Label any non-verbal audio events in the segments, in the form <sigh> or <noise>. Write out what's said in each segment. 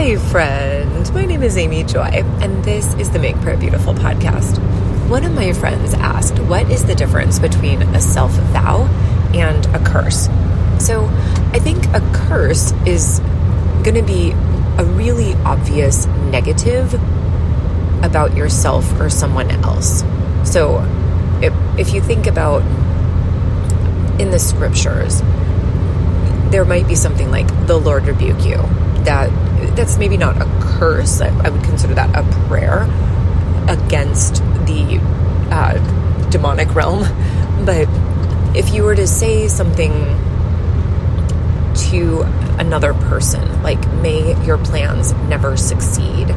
Hi, friend. My name is Amy Joy, and this is the Make Prayer Beautiful podcast. One of my friends asked, What is the difference between a self vow and a curse? So, I think a curse is going to be a really obvious negative about yourself or someone else. So, if, if you think about in the scriptures, there might be something like the Lord rebuke you. That that's maybe not a curse. I, I would consider that a prayer against the uh, demonic realm. <laughs> But if you were to say something to another person, like "May your plans never succeed,"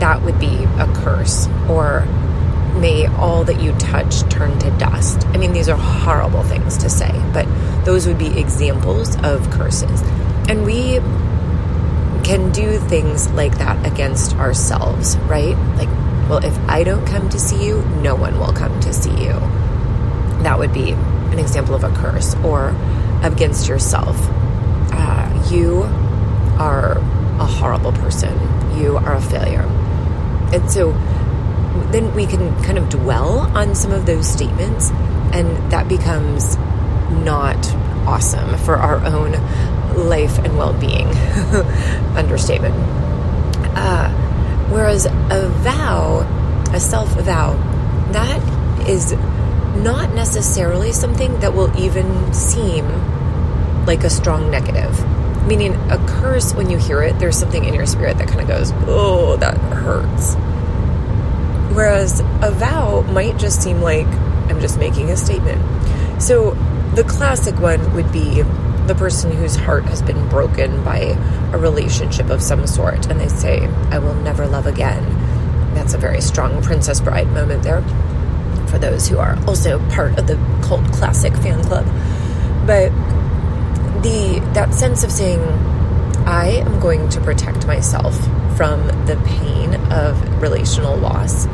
that would be a curse. Or may all that you touch turn to dust. I mean, these are horrible things to say, but those would be examples of curses. And we can do things like that against ourselves, right? Like, well, if I don't come to see you, no one will come to see you. That would be an example of a curse or against yourself. Uh, you are a horrible person. You are a failure. And so then we can kind of dwell on some of those statements, and that becomes not awesome for our own life and well being. <laughs> Understatement. Uh, whereas a vow, a self vow, that is not necessarily something that will even seem like a strong negative. Meaning, a curse, when you hear it, there's something in your spirit that kind of goes, oh, that hurts Whereas a vow might just seem like I'm just making a statement. So the classic one would be the person whose heart has been broken by a relationship of some sort and they say, I will never love again. That's a very strong Princess Bride moment there for those who are also part of the cult classic fan club. But the that sense of saying, I am going to protect myself from the pain of relational loss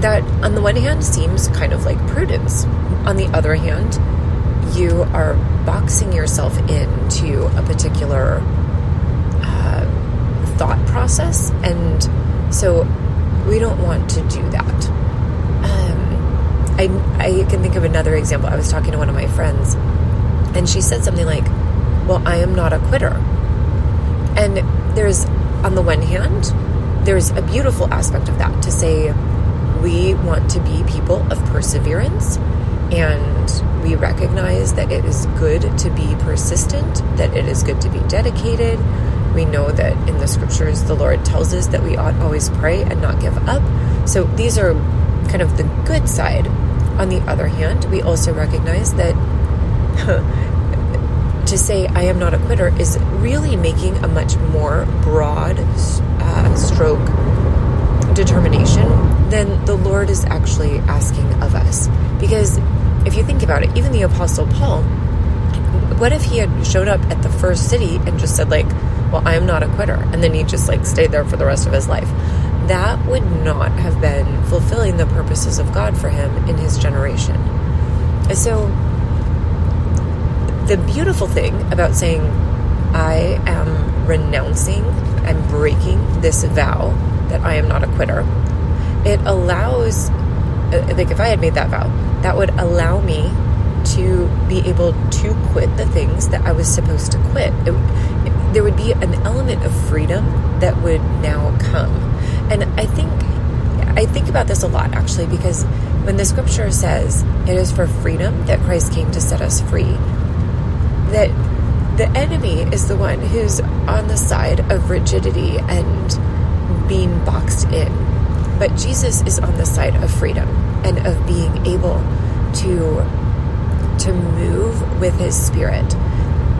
that, on the one hand, seems kind of like prudence. On the other hand, you are boxing yourself into a particular uh, thought process, and so we don't want to do that. Um, I, I can think of another example. I was talking to one of my friends, and she said something like, Well, I am not a quitter. And there's, on the one hand, there's a beautiful aspect of that to say, we want to be people of perseverance and we recognize that it is good to be persistent, that it is good to be dedicated. We know that in the scriptures, the Lord tells us that we ought always pray and not give up. So these are kind of the good side. On the other hand, we also recognize that <laughs> to say I am not a quitter is really making a much more broad uh, stroke determination than the Lord is actually asking of us. Because if you think about it, even the Apostle Paul, what if he had showed up at the first city and just said, like, well, I am not a quitter, and then he just like stayed there for the rest of his life? That would not have been fulfilling the purposes of God for him in his generation. So, the beautiful thing about saying, I am renouncing and breaking this vow that I am not a quitter, it allows, Uh, like if I had made that vow, that would allow me to be able to quit the things that I was supposed to quit. It, it, there would be an element of freedom that would now come. And I think I think about this a lot actually because when the scripture says it is for freedom that Christ came to set us free, that the enemy is the one who's on the side of rigidity and being boxed in. But Jesus is on the side of freedom and of being able to to move with his spirit.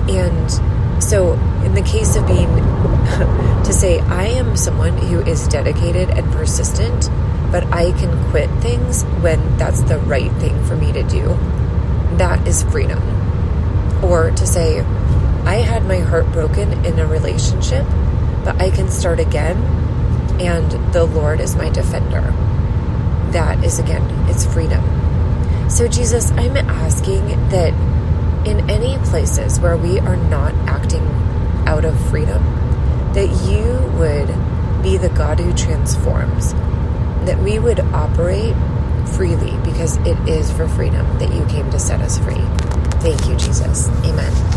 And so in the case of being <laughs> to say I am someone who is dedicated and persistent, but I can quit things when that's the right thing for me to do. That is freedom. Or to say I had my heart broken in a relationship, but I can start again and the Lord is my defender. That is again, it's freedom. So, Jesus, I'm asking that in any places where we are not acting out of freedom, that you would be the God who transforms, that we would operate freely because it is for freedom that you came to set us free. Thank you, Jesus. Amen.